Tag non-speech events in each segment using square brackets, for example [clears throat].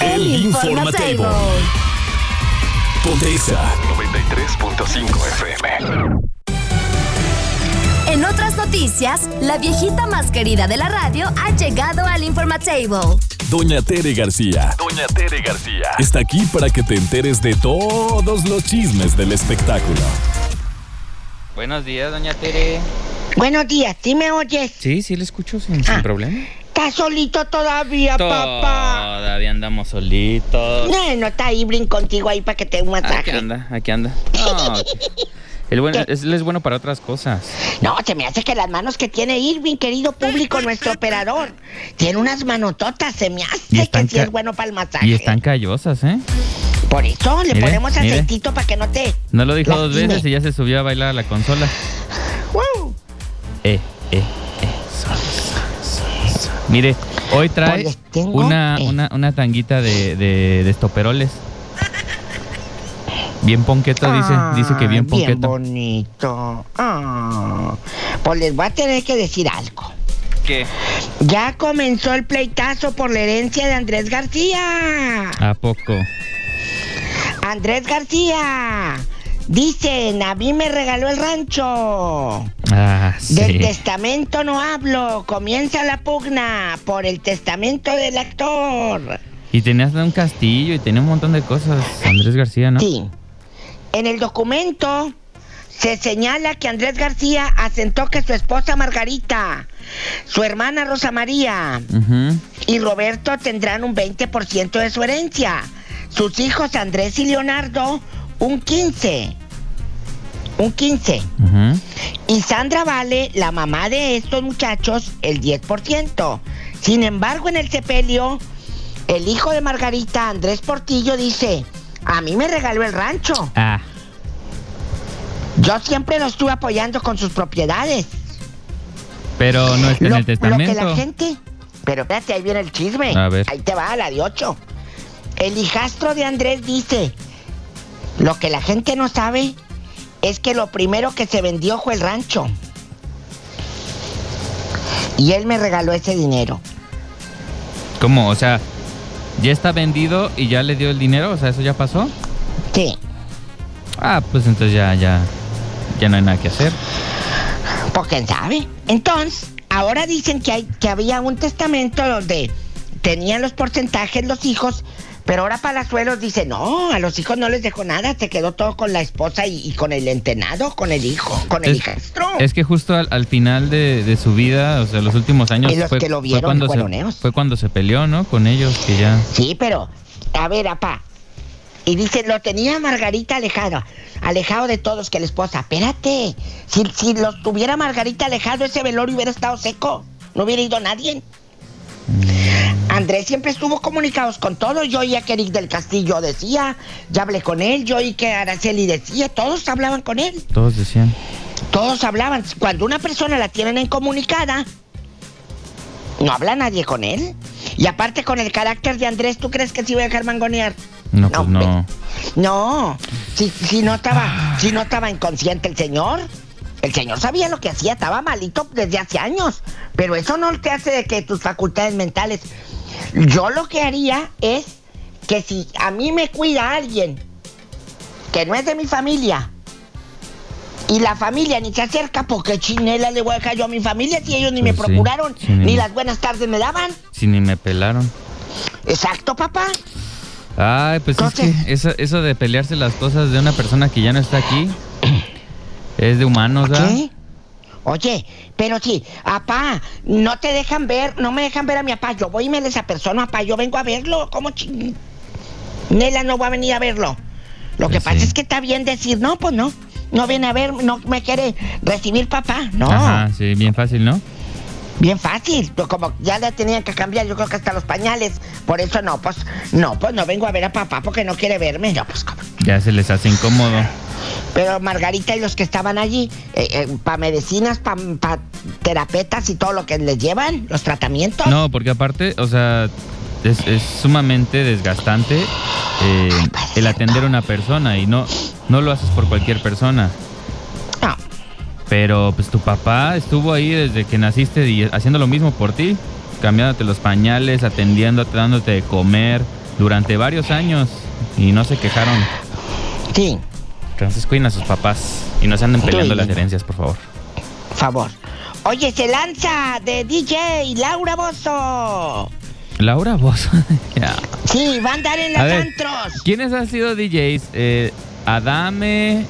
El Informatable. Ponte Exa 93.5 FM. En otras noticias, la viejita más querida de la radio ha llegado al Informatable. Doña Tere García. Doña Tere García. Está aquí para que te enteres de todos los chismes del espectáculo. Buenos días, doña Tere. Buenos días, ¿sí me oyes? Sí, sí le escucho sin, sin Ah. problema. ¿Estás solito todavía, papá? Todavía andamos solitos. No, no está Ibrin contigo ahí para que te dé un Aquí masaje. anda, aquí anda. No, [laughs] él es bueno para otras cosas. No, se me hace que las manos que tiene Irving, querido público, nuestro operador, tiene unas manototas, se me hace que sí ca- es bueno para el masaje. Y están callosas, ¿eh? Por eso le Mire, ponemos mire. aceitito para que no te... No lo dijo dos veces y ya se subió a bailar a la consola. ¡Wow! Eh, eh, Mire, hoy trae Pues tengo, una, una, una tanguita de, de, de estoperoles. Bien ponqueto, dice. Dice que bien Ah, Bien ponqueto. bonito. Ah. Pues les voy a tener que decir algo. ¿Qué? Ya comenzó el pleitazo por la herencia de Andrés García. ¿A poco? Andrés García. Dicen, a mí me regaló el rancho. Ah, sí. Del testamento no hablo. Comienza la pugna por el testamento del actor. Y tenías un castillo y tenía un montón de cosas, Andrés García, ¿no? Sí. En el documento se señala que Andrés García asentó que su esposa Margarita, su hermana Rosa María y Roberto tendrán un 20% de su herencia. Sus hijos Andrés y Leonardo un 15. Un 15. Ujú. Y Sandra Vale, la mamá de estos muchachos, el 10%. Sin embargo, en el sepelio, el hijo de Margarita, Andrés Portillo, dice, a mí me regaló el rancho. Ah, Yo siempre lo estuve apoyando con sus propiedades. pero no está en Lo, el lo que testamento. la gente... Pero espérate, ahí viene el chisme. A ver. Ahí te va, la de 8. El hijastro de Andrés dice, lo que la gente no sabe es que lo primero que se vendió fue el rancho. Y él me regaló ese dinero. ¿Cómo? O sea, ¿ya está vendido y ya le dio el dinero? O sea, ¿eso ya pasó? Sí. Ah, pues entonces ya, ya, ya no hay nada que hacer. Pues quién sabe. Entonces, ahora dicen que, hay, que había un testamento donde tenían los porcentajes los hijos, pero ahora Palazuelos dice, no, a los hijos no les dejó nada, se quedó todo con la esposa y, y con el entenado, con el hijo, con el Es, hijastro. es que justo al, al final de, de su vida, o sea, los últimos años, los fue, que lo fue vieron cuando se, fue cuando se peleó, ¿no? Con ellos, que ya... Sí, pero, a ver, apá. Y dice, lo tenía Margarita alejado, alejado de todos que la esposa. Espérate, si, si los tuviera Margarita alejado, ese velorio hubiera estado seco. No hubiera ido nadie. Andrés siempre estuvo comunicados con todos. Yo oía que Eric del Castillo decía, ya hablé con él, yo oí que Araceli decía, todos hablaban con él. Todos decían. Todos hablaban. Cuando una persona la tienen incomunicada, no habla nadie con él. Y aparte con el carácter de Andrés, ¿tú crees que se iba a dejar mangonear? No, pues no. No, si, si no estaba, si no estaba inconsciente el señor. El señor sabía lo que hacía, estaba malito desde hace años. Pero eso no te hace de que tus facultades mentales. Yo lo que haría es que si a mí me cuida alguien que no es de mi familia y la familia ni se acerca, porque chinela le voy a dejar yo a mi familia si ellos ni me Pues sí, procuraron, ni- ni las buenas tardes me daban. Si ni me pelaron. Exacto, papá. Ay, pues Entonces- es que eso, eso de pelearse las cosas de una persona que ya no está aquí es de humanos, ¿verdad? ¿Qué? Oye, pero sí, apá, no te dejan ver, no me dejan ver a mi papá. Yo voy y me les apersono, apá, yo vengo a verlo. ¿Cómo ching? Nela no va a venir a verlo. Lo que Pues pasa sí. es que está bien decir, no, pues no. No viene a ver, no me quiere recibir papá. No. Ajá, sí, bien fácil, ¿no? Bien fácil. Pues Como ya le tenían que cambiar, yo creo que hasta los pañales. Por eso no, pues no, pues no vengo a ver a papá porque no quiere verme. No, pues ¿cómo? Ya se les hace incómodo. Pero Margarita y los que estaban allí, para medicinas, para terapeutas y todo lo que les llevan, los tratamientos. No, porque aparte, o sea, es, es sumamente desgastante eh, el atender a una persona y no, no lo haces por cualquier persona. No. Pero pues tu papá estuvo ahí desde que naciste y haciendo lo mismo por ti, cambiándote los pañales, atendiéndote, dándote de comer durante varios años y no se quejaron. Sí, Entonces cuiden a sus papás y no se anden peleando las herencias, por favor. favor. Oye, se lanza de DJ Laura Bozo. Laura, vos. [laughs] Ya. Sí, va a andar en los ver, antros. ¿Quiénes han sido DJs? Eh, Adame,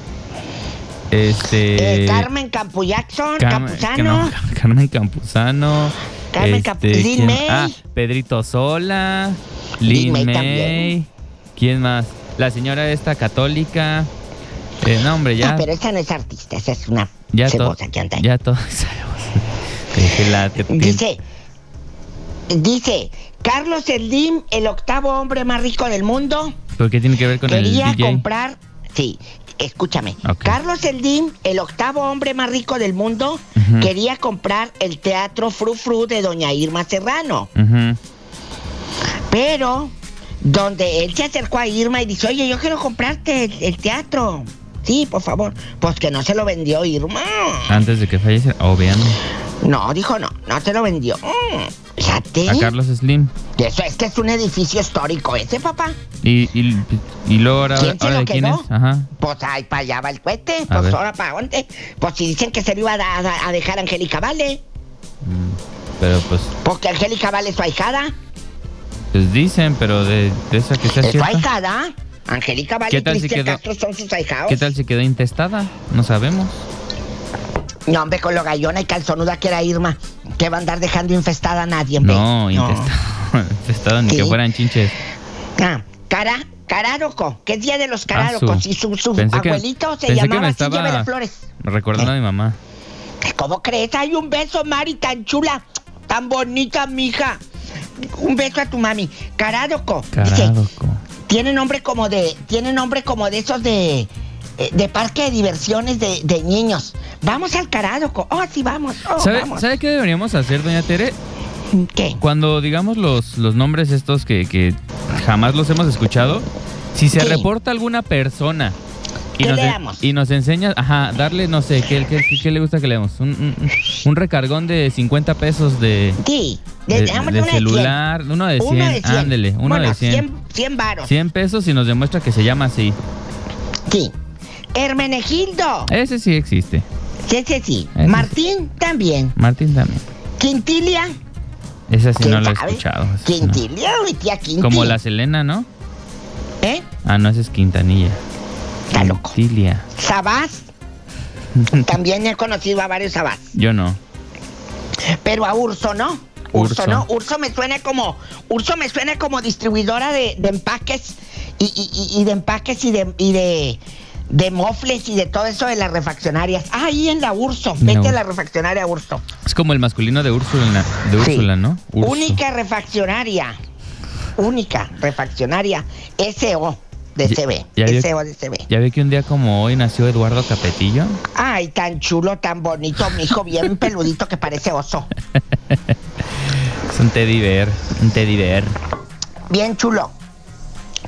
este... Eh, Carmen Campo Jackson, Cam- Campuzano. no, [laughs] Carmen Campuzano. Carmen este, Lin ¿quién- May. Ah, Pedrito Sola. Lin May May. ¿Quién más? La señora esta católica. Eh, no, hombre, ya. No, pero esa no es artista, esa es una ya cebosa que anda. Ya todo. Déjela, [laughs] te- te- Dice, dice, Carlos Slim, el octavo hombre más rico del mundo, ¿Por qué tiene que ver con quería el DJ? comprar, sí, escúchame, Ok. Carlos Slim, el octavo hombre más rico del mundo, quería comprar el teatro Fru Fru de Doña Irma Serrano, pero donde él se acercó a Irma y dice, oye, yo quiero comprarte el, el teatro. Sí, por favor. Pues que no se lo vendió Irma. Antes de que falleciera, obviamente. No, dijo no, no se lo vendió. Fíjate. A Carlos Slim. Eso es que es un edificio histórico ese, papá. Y, y, y luego ahora, ¿Quién se ahora lo de quién quedó? es? Ajá. Pues ahí para allá va el cohete. A Pues ver. ahora para dónde. Pues si dicen que se lo iba a, da- a dejar Angélica Vale. Mm, Pero pues, Porque Angélica Vale es su ahijada. pues dicen, pero de, de esa que sea Es su ahijada. Angélica Vale ¿Qué y tal si Cristian quedó- Castro son sus ahijados. ¿Qué tal si quedó intestada? No sabemos. No, hombre, con lo gallona y calzonuda que era Irma. Que va a andar dejando infestada a nadie, hombre. No, intestada. [laughs] intestada ni Sí. que fueran chinches. Ah, cara, Carároco, que es día de los Carárocos. Ah, su- y su, su Pensé que- abuelito se llamaba estaba- Llévele Flores. Recordando a mi mamá. ¿Cómo crees? Hay un beso, Mari, tan chula, tan bonita, mija. Un beso a tu mami. Carádoco. Dice, Caradoco. Tiene nombre como de. Tiene nombre como de esos de. eh, De parque de diversiones de, de niños. Vamos al Carádoco. Oh, sí, vamos. Oh, ¿Sabe, vamos. ¿Sabe qué deberíamos hacer, doña Tere? ¿Qué? Cuando digamos los, los nombres estos que, que jamás los hemos escuchado, si se reporta alguna persona y ¿Qué nos, leamos? y nos enseña, ajá, darle, no sé, ¿qué, qué, qué- qué le gusta que leamos? Un, un- un recargón de 50 pesos de, Sí. De, de- dame de uno de celular, uno de 100. 100, Uno de 100. ándele, uno Bueno, de 100. 100, 100 varos. 100 pesos y nos demuestra que se llama así. Sí. Hermenegildo. Ese sí existe. Ese sí. Ese sí. Martín también. Martín también. Quintilia. Esa sí ¿Quién no la he escuchado. no. Quintilia, mi tía Quinti. Como la Selena, ¿no? ¿Eh? Ah, no, esa es Quintanilla. Está loco. Quintilia. Sabás. [laughs] También he conocido a varios Sabás. Yo no. Pero a Urso, ¿no? Urso, Urso. ¿no? Urso me suena como. Urso me suena como distribuidora de, de empaques y, y- y- de empaques y de. Y de de mofles y de todo eso de las refaccionarias. Ah, ahí en la Urso. Vete a la refaccionaria Urso. Es como el masculino de Úrsula, de Sí. ¿no? Urso. Única refaccionaria. Única refaccionaria. SO de Ya- CB. ya SO de CB. Ya ve que un día como hoy nació Eduardo Capetillo. Ay, tan chulo, tan bonito, mi hijo, bien [laughs] peludito que parece oso. Es un teddy bear, un teddy bear. Bien chulo.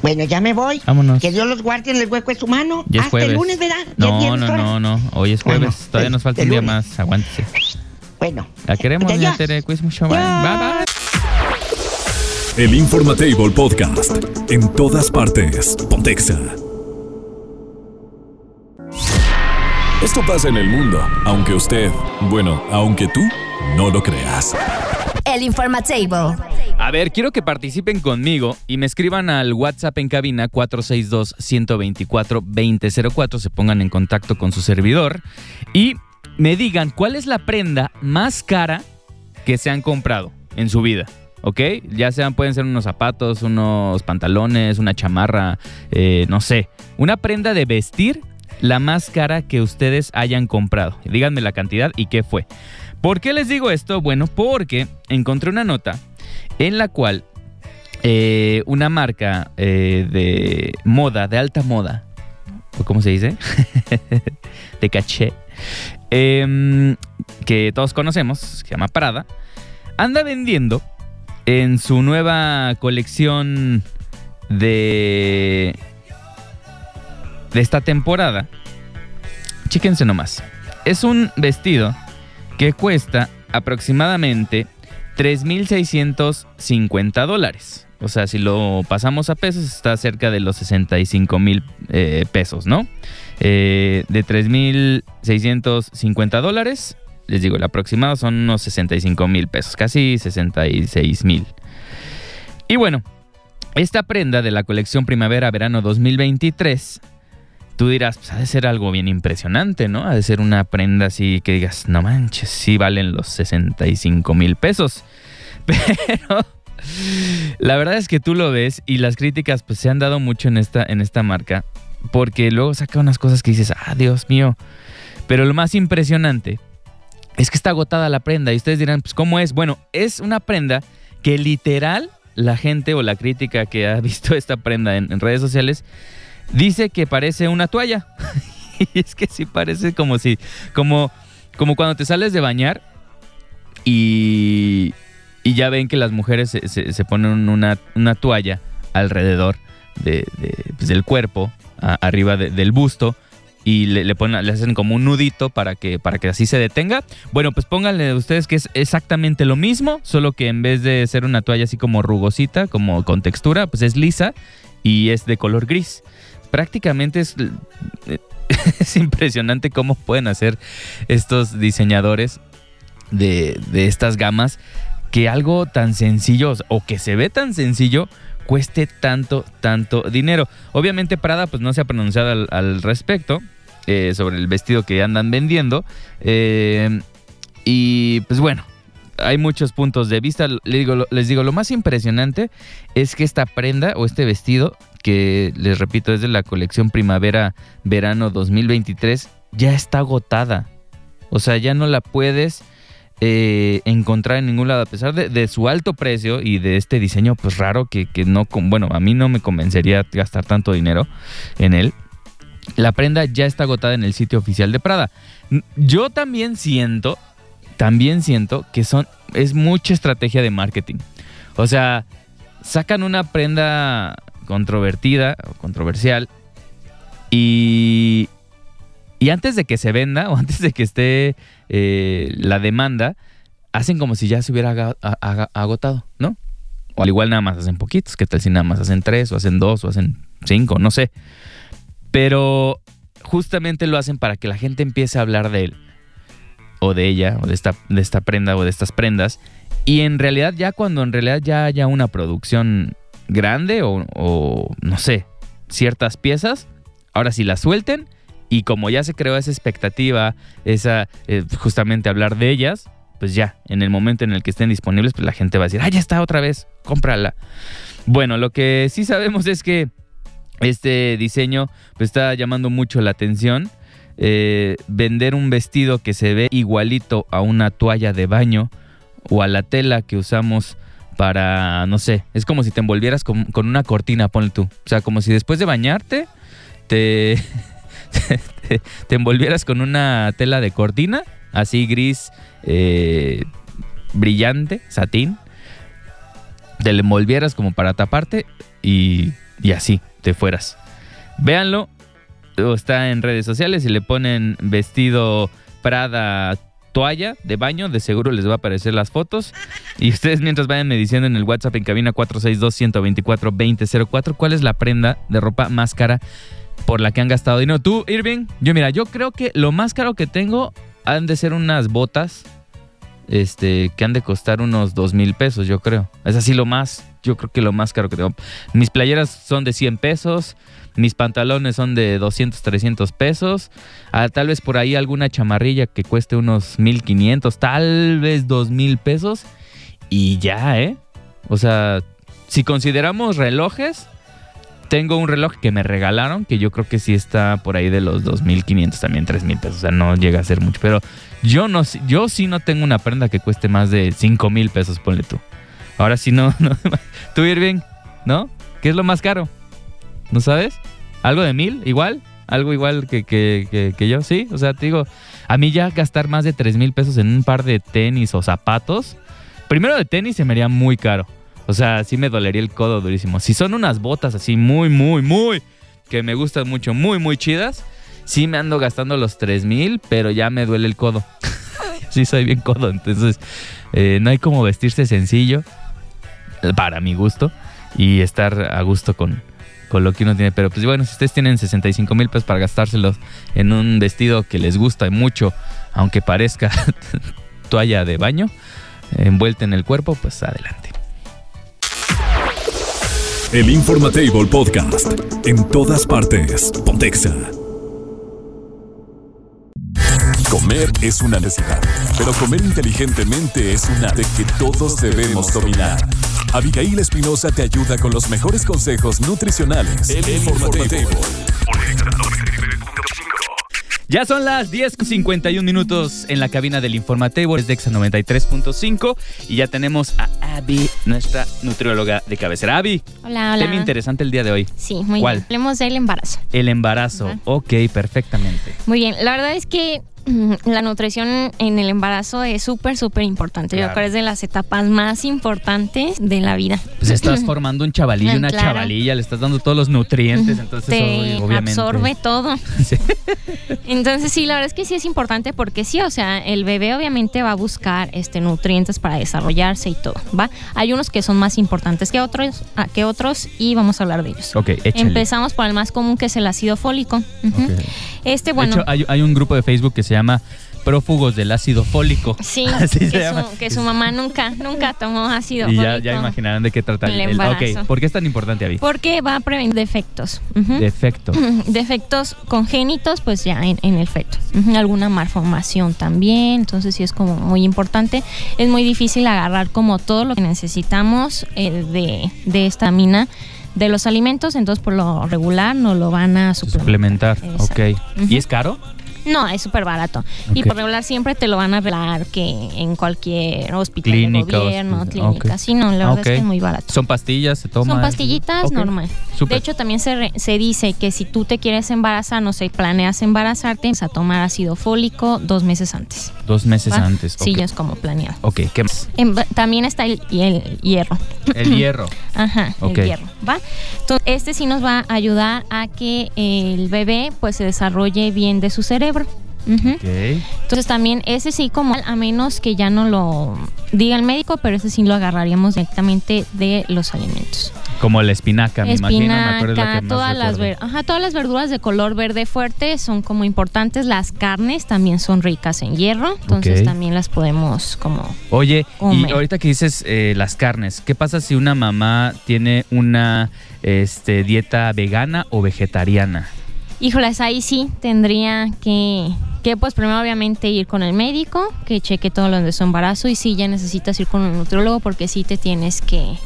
Bueno, ya me voy. Vámonos. Que Dios los guarde en el hueco de su mano. Ya es Hasta jueves. el lunes, ¿verdad? Ya No, no, no, no. Hoy es jueves. Bueno, Todavía el- nos falta un día lunes. más. Aguántese. Bueno. La queremos, doña Tere. Cuídese mucho. Bye. Ya. Bye, bye. El Informatable Podcast. En todas partes. Pontexa. Esto pasa en el mundo, aunque usted, bueno, aunque tú no lo creas. El Informatable. A ver, quiero que participen conmigo y me escriban al WhatsApp en cabina 462-124-2004, se pongan en contacto con su servidor y me digan cuál es la prenda más cara que se han comprado en su vida. ¿Ok? Ya sean, pueden ser unos zapatos, unos pantalones, una chamarra, eh, no sé. Una prenda de vestir la más cara que ustedes hayan comprado. Díganme la cantidad y qué fue. ¿Por qué les digo esto? Bueno, porque encontré una nota en la cual eh, una marca eh, de moda, de alta moda, ¿cómo se dice? [laughs] de caché, em, que todos conocemos, se llama Prada, anda vendiendo en su nueva colección de, de esta temporada. Chíquense nomás. Es un vestido que cuesta aproximadamente 3.650 dólares. O sea, si lo pasamos a pesos, está cerca de los 65 mil eh, pesos, ¿no? Eh, de 3.650 dólares, les digo, el aproximado son unos 65 mil pesos, casi 66 mil. Y bueno, esta prenda de la colección Primavera-Verano 2023, tú dirás, pues ha de ser algo bien impresionante, ¿no? Ha de ser una prenda así que digas, no manches, sí valen los 65 mil pesos. [laughs] Pero la verdad es que tú lo ves y las críticas pues se han dado mucho en esta, en esta marca. Porque luego saca unas cosas que dices, ah, Dios mío. Pero lo más impresionante es que está agotada la prenda. Y ustedes dirán, pues, ¿cómo es? Bueno, es una prenda que literal la gente o la crítica que ha [laughs] visto esta prenda en, redes sociales dice que parece una toalla. [laughs] y es que sí parece como si, como, como cuando te sales de bañar y y ya ven que las mujeres se, ponen una, toalla alrededor de, pues, del cuerpo, arriba del busto, y le, ponen, le hacen como un nudito para que, para que así se detenga. Bueno, pues pónganle ustedes que es exactamente lo mismo, solo que en vez de ser una toalla así como rugosita, como con textura, pues es lisa y es de color gris. Prácticamente es, [laughs] es impresionante cómo pueden hacer estos diseñadores de, de estas gamas que algo tan sencillo o que se ve tan sencillo cueste tanto, tanto dinero. Obviamente Prada pues no se ha pronunciado al, respecto eh, sobre el vestido que andan vendiendo. Eh, y pues bueno, hay muchos puntos de vista. Les digo, les digo, lo más impresionante es que esta prenda o este vestido, que les repito es de la colección primavera-verano 2023, ya está agotada. O sea, ya no la puedes eh, encontrar en ningún lado, a pesar de, su alto precio y de este diseño pues raro que, no, bueno, a mí no me convencería gastar tanto dinero en él. La prenda ya está agotada en el sitio oficial de Prada. Yo también siento, también siento que son, es mucha estrategia de marketing. O sea, sacan una prenda controvertida o controversial y, y antes de que se venda o [laughs] antes de que esté eh, la demanda, hacen como si ya se hubiera agotado, ¿no? O al igual nada más hacen poquitos, ¿qué tal si nada más hacen tres o hacen dos o hacen cinco? No sé. Pero justamente lo hacen para que la gente empiece a hablar de él o de ella o de esta, prenda o de estas prendas. Y en realidad ya cuando en realidad ya haya una producción grande o, o no sé, ciertas piezas, ahora sí las suelten y como ya se creó esa expectativa, esa eh, justamente hablar de ellas, pues ya, en el momento en el que estén disponibles, pues la gente va a decir, ah, ya está otra vez, cómprala. Bueno, lo que sí sabemos es que este diseño pues, está llamando mucho la atención. Eh, vender un vestido que se ve igualito a una toalla de baño o a la tela que usamos para, no sé, es como si te envolvieras con, con una cortina, ponle tú. O sea, como si después de bañarte te, [laughs] [laughs] te, envolvieras con una tela de cortina, así gris, eh, brillante, satín, te le envolvieras como para taparte y, y así te fueras. Véanlo, está en redes sociales y le ponen vestido Prada toalla de baño, de seguro les va a aparecer las fotos. Y ustedes mientras vayan me diciendo en el WhatsApp en cabina 462-124-2004 cuál es la prenda de ropa más cara por la que han gastado dinero. Tú, Irving, yo mira, yo creo que lo más caro que tengo han de ser unas botas este, que han de costar unos dos mil pesos, yo creo. Es así lo más, yo creo que lo más caro que tengo. Mis playeras son de 100 pesos, mis pantalones son de 200, 300 pesos. Ah, tal vez por ahí alguna chamarrilla que cueste unos 1500, tal vez dos mil pesos. Y ya, ¿eh? O sea, si consideramos relojes, tengo un reloj que me regalaron, que yo creo que sí está por ahí de los 2.500 también, 3.000 pesos. O sea, no llega a ser mucho. Pero yo, no, yo sí no tengo una prenda que cueste más de 5.000 pesos, ponle tú. Ahora sí no, [laughs] no. Tú, Irving, ¿no? ¿Qué es lo más caro? ¿No sabes? ¿Algo de mil? ¿Igual? ¿Algo igual que, que, que, que yo? Sí, o sea, te digo, a mí ya gastar más de 3 mil pesos en un par de tenis o zapatos, primero de tenis se me haría muy caro. O sea, sí me dolería el codo durísimo. Si son unas botas así muy, muy, muy, que me gustan mucho, muy, muy chidas, sí me ando gastando los 3 mil, pero ya me duele el codo. [laughs] sí soy bien codo, entonces eh, no hay como vestirse sencillo, para mi gusto, y estar a gusto con, con lo que uno tiene. Pero pues bueno, si ustedes tienen 65 mil pesos para gastárselos en un vestido que les gusta mucho, aunque parezca [laughs] toalla de baño, envuelta en el cuerpo, pues adelante. El Informatable Podcast. En todas partes. Pontexa. Comer es una necesidad, pero comer inteligentemente es una de que todos debemos dominar. Abigail Espinosa te ayuda con los mejores consejos nutricionales. El Informatable. Ya son las 10.51 minutos en la cabina del Informatable, es de Exa 93.5 y ya tenemos a Abby, nuestra nutrióloga de cabecera. Abby, Hola, hola. tema interesante el día de hoy. Sí, muy ¿Cuál? bien. Hablemos del embarazo. El embarazo. Ajá. Ok, perfectamente. Muy bien. La verdad es que la nutrición en el embarazo es súper, súper importante. Yo creo que es de las etapas más importantes de la vida. Pues estás formando un chavalillo, [laughs] una claro. chavalilla, le estás dando todos los nutrientes, entonces Te ob- obviamente. absorbe todo. [laughs] Sí. Entonces sí, la verdad es que sí es importante porque sí, o sea, el bebé obviamente va a buscar este nutrientes para desarrollarse y todo, ¿va? Hay unos que son más importantes que otros, ah, que otros y vamos a hablar de ellos. Ok, échale. Empezamos por el más común que es el ácido fólico. Este, De bueno, hecho, hay, hay un grupo de Facebook que se llama Prófugos del Ácido Fólico. Sí, [laughs] Así se que, llama. su, que su mamá nunca, nunca tomó ácido Y ya, fólico. ya imaginarán de qué trata El ¿por qué es tan importante, Avi? Porque va a prevenir defectos. Ujú. Defecto. [clears throat] Defectos congénitos, pues ya en, en el feto. Alguna malformación también. Entonces sí es como muy importante. Es muy difícil agarrar como todo lo que necesitamos eh, de, de esta mina de los alimentos. Entonces por lo regular no lo van a suplementar. Suplementar, ok. ¿Y es caro? No, es súper barato. Y por regular siempre te lo van a arreglar que en cualquier hospital Clínica, de gobierno, hospital. clínica. Ok. Sí, no, la verdad es que es muy barato. ¿Son pastillas? ¿Se toman? Son pastillitas normal. De hecho, también se, re- se dice que si tú te quieres embarazar, no sé, planeas embarazarte, vas a tomar ácido fólico dos meses antes. Dos meses ¿va? antes. Sí, ya es como planeado. Ok, ¿qué más? También está el, y el hierro. El hierro. [laughs] Ajá, el hierro, ¿va? Entonces, este sí nos va a ayudar a que el bebé pues se desarrolle bien de su cerebro. Entonces también ese sí como a menos que ya no lo diga el médico, pero ese sí lo agarraríamos directamente de los alimentos. Como la espinaca, me imagino. me la que todas las, recuerdo. ver- ajá, todas las verduras de color verde fuerte son como importantes. Las carnes también son ricas en hierro, entonces también las podemos como... Oye, y ahorita que dices eh, las carnes, ¿qué pasa si una mamá tiene una este, dieta vegana o vegetariana? Híjoles, ahí sí tendría que, que pues primero obviamente ir con el médico, que cheque todo lo de su embarazo y sí ya necesitas ir con un nutriólogo porque sí te tienes que...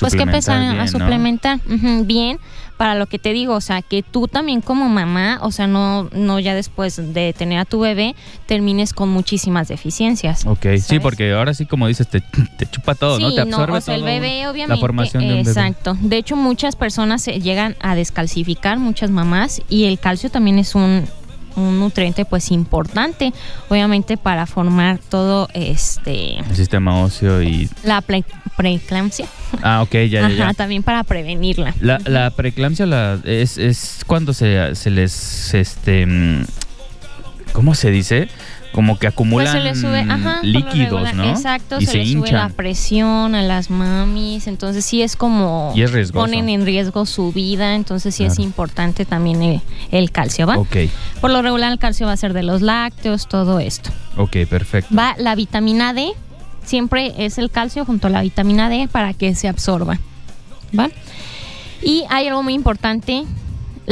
Pues que empezar bien, a ¿no? suplementar bien para lo que te digo, o sea, que tú también como mamá, o sea, no, no ya después de tener a tu bebé, termines con muchísimas deficiencias. Ok, sí, porque ahora sí, como dices, te, te chupa todo, ¿no? Te absorbe o sea, el bebé obviamente. La formación de un bebé. exacto. De hecho, muchas personas se llegan a descalcificar, muchas mamás, y el calcio también es un, un nutriente pues importante, obviamente para formar todo este El sistema óseo y... la pre- preeclampsia. Ah, ok, ya, ya, Ajá, también para prevenirla. La, la preeclampsia la, es, es cuando se, se les, este, mm, ¿cómo se dice? Como que acumulan Pues se le sube, ajá, líquidos, ¿no? Exacto, y se, se, le sube la presión a las mamis, entonces sí es como Y es riesgoso. ponen en riesgo su vida, entonces sí es importante también el, el calcio, ¿va? Ok, Por lo regular el calcio va a ser de los lácteos, todo esto. ok, perfecto. Va la vitamina D, siempre es el calcio junto a la vitamina D para que se absorba. ¿Va? Y hay algo muy importante,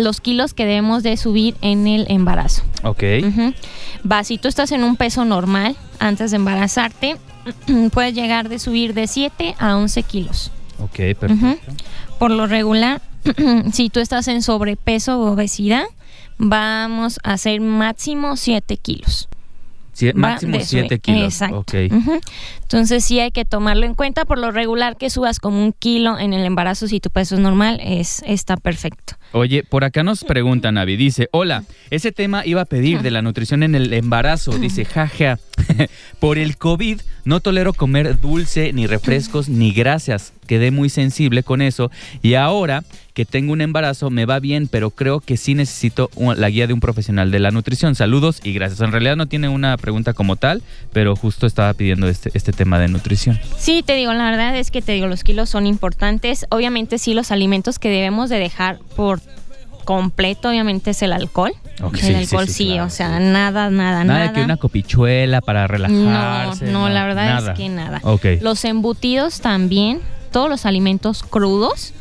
los kilos que debemos de subir en el embarazo. Ok, Ujú. Va, si tú estás en un peso normal antes de embarazarte, [clears throat] puedes llegar de subir de 7 a 11 kilos. Ok, perfecto. Por lo regular, [clears throat] si tú estás en sobrepeso o obesidad, vamos a hacer máximo 7 kilos. Sie- máximo de 7 subir. kilos. Exacto. Entonces sí hay que tomarlo en cuenta. Por lo regular que subas como un kilo en el embarazo si tu peso es normal, es, está perfecto. Oye, por acá nos preguntan, Avi, dice, hola, ese tema iba a pedir de la nutrición en el embarazo, dice, jaja, [laughs] por el COVID no tolero comer dulce, ni refrescos, ni grasas, quedé muy sensible con eso y ahora que tengo un embarazo me va bien, pero creo que sí necesito la guía de un profesional de la nutrición. Saludos y gracias. En realidad no tiene una pregunta como tal, pero justo estaba pidiendo este, este tema de nutrición. Sí, te digo, la verdad es que te digo, los kilos son importantes. Obviamente sí, los alimentos que debemos de dejar por completo, obviamente es el alcohol. Ok, el sí, alcohol sí, sí, claro, o sea, nada, nada, nada. Nada de que una copichuela para no, relajarse. no, la verdad nada. es que nada. Los embutidos también, todos los alimentos crudos,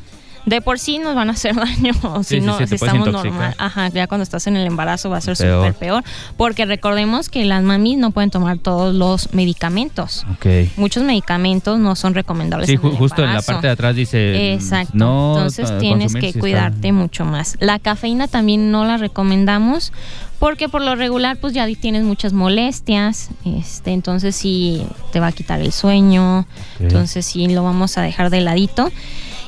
de por sí nos van a hacer [laughs] daño o si sí, no, sí, si estamos normal. Ajá, ya cuando estás en el embarazo va a ser súper peor. Porque recordemos que las mamis no pueden tomar todos los medicamentos. Ok. Muchos medicamentos no son recomendables. Sí, en el ju- justo en la parte de atrás dice. Exacto. No, Entonces tienes que si está- cuidarte mucho más. La cafeína también no la recomendamos porque por lo regular pues ya tienes muchas molestias, este, entonces sí te va a quitar el sueño, entonces sí lo vamos a dejar de ladito.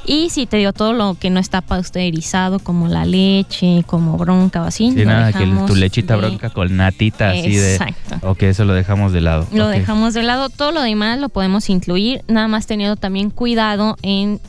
Y si te dio todo lo que no está pasteurizado, como la leche, como bronca o así, Sí, nada, que tu lechita de- bronca con natita así de. Exacto. Ok, eso lo dejamos de lado. Lo dejamos de lado. Todo lo demás lo podemos incluir, nada más teniendo también cuidado en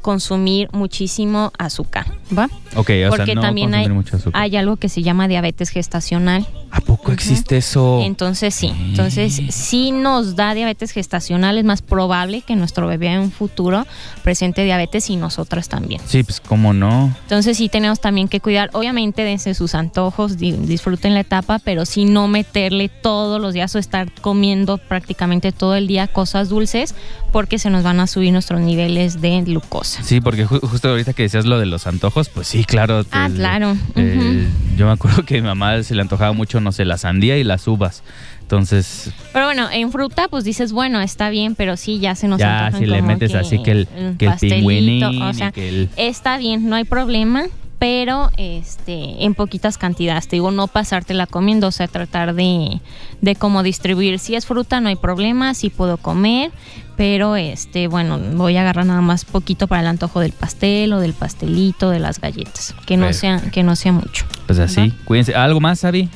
consumir muchísimo azúcar, ¿va? Ok, o Porque sea, no también hay, consumir mucho azúcar. hay algo que se llama diabetes gestacional. ¿A poco existe eso? Entonces sí, entonces si nos da diabetes gestacional, es más probable que nuestro bebé en un futuro presente diabetes y nosotras también. Sí, pues cómo no. Entonces sí tenemos también que cuidar, obviamente dense sus antojos, di- disfruten la etapa, pero sí no meterle todos los días o estar comiendo prácticamente todo el día cosas dulces porque se nos van a subir nuestros niveles de glucosa. Sí, porque ju- justo ahorita que decías lo de los antojos, pues sí, claro. Ah, claro. el- Yo me acuerdo que a mi mamá se le antojaba mucho, no sé, la sandía y las uvas. Entonces, Pero bueno, en fruta pues dices, bueno, está bien, pero sí ya se nos ya si le metes así que el, que el pastelito, pingüinín o sea, y que el... está bien, no hay problema, pero este en poquitas cantidades, te digo, no pasártela comiendo, o sea, tratar de, de cómo distribuir. Si es fruta, no hay problema, sí puedo comer, pero este, bueno, voy a agarrar nada más poquito para el antojo del pastel o del pastelito, de las galletas, que no sea, que no sea mucho. Pues así, cuídense. ¿Algo más, Sabi?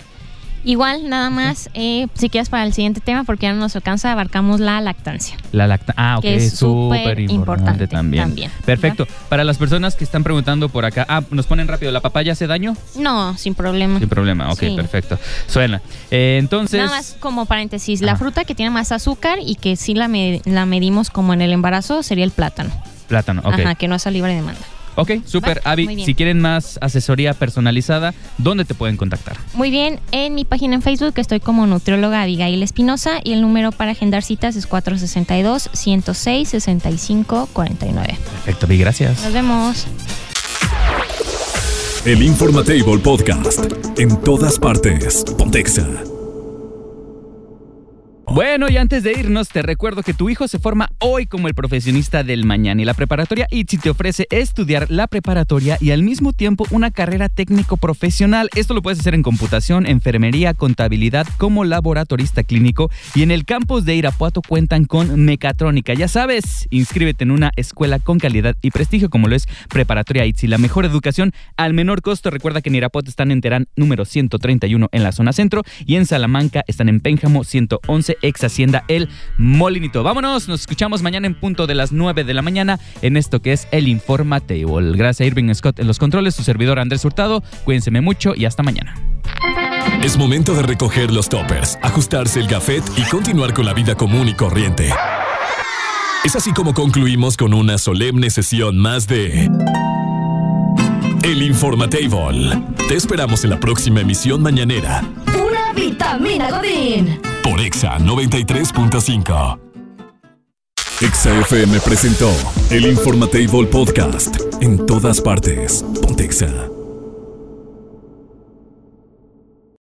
Igual, nada más, eh, si quieres para el siguiente tema, porque ya no nos alcanza, abarcamos la lactancia. La lacta Ah, ok, Que es súper importante importante también. también, Perfecto. Para las personas que están preguntando por acá, ah, nos ponen rápido, ¿la papaya hace daño? No, sin problema. Sin problema, ok, Sí. perfecto. Suena. Eh, entonces, Nada más como paréntesis, la fruta que tiene más azúcar y que sí la, me- la medimos como en el embarazo sería el plátano. plátano, ok. Ajá, que no es libre demanda. Ok, súper. Va, Avi, si quieren más asesoría personalizada, ¿dónde te pueden contactar? Muy bien, en mi página en Facebook estoy como nutrióloga Abigail Espinosa y el número para agendar citas es 462-106-6549. Perfecto, Avi, gracias. Nos vemos. El Informatable Podcast. En todas partes. Pontexa. Bueno, y antes de irnos, te recuerdo que tu hijo se forma hoy como el profesionista del mañana y la preparatoria ITZY te ofrece estudiar la preparatoria y al mismo tiempo una carrera técnico profesional. Esto lo puedes hacer en computación, enfermería, contabilidad como laboratorista clínico y en el campus de Irapuato cuentan con mecatrónica. Ya sabes, inscríbete en una escuela con calidad y prestigio como lo es Preparatoria ITZY, la mejor educación al menor costo. Recuerda que en Irapuato están en Terán número 131 en la zona centro y en Salamanca están en Pénjamo 111 ex Hacienda El Molinito. Vámonos, nos escuchamos mañana en punto de las 9 de la mañana en esto que es el Informatable. Gracias a Irving Scott en los controles, su servidor Andrés Hurtado. Cuídense mucho y hasta mañana. Es momento de recoger los toppers, ajustarse el gafet y continuar con la vida común y corriente. Es así como concluimos con una solemne sesión más de El Informatable. Te esperamos en la próxima emisión mañanera Pura vitamina Godín. Por Exa 93.5. Exa FM presentó El Informatable Podcast. En todas partes. Pontexa.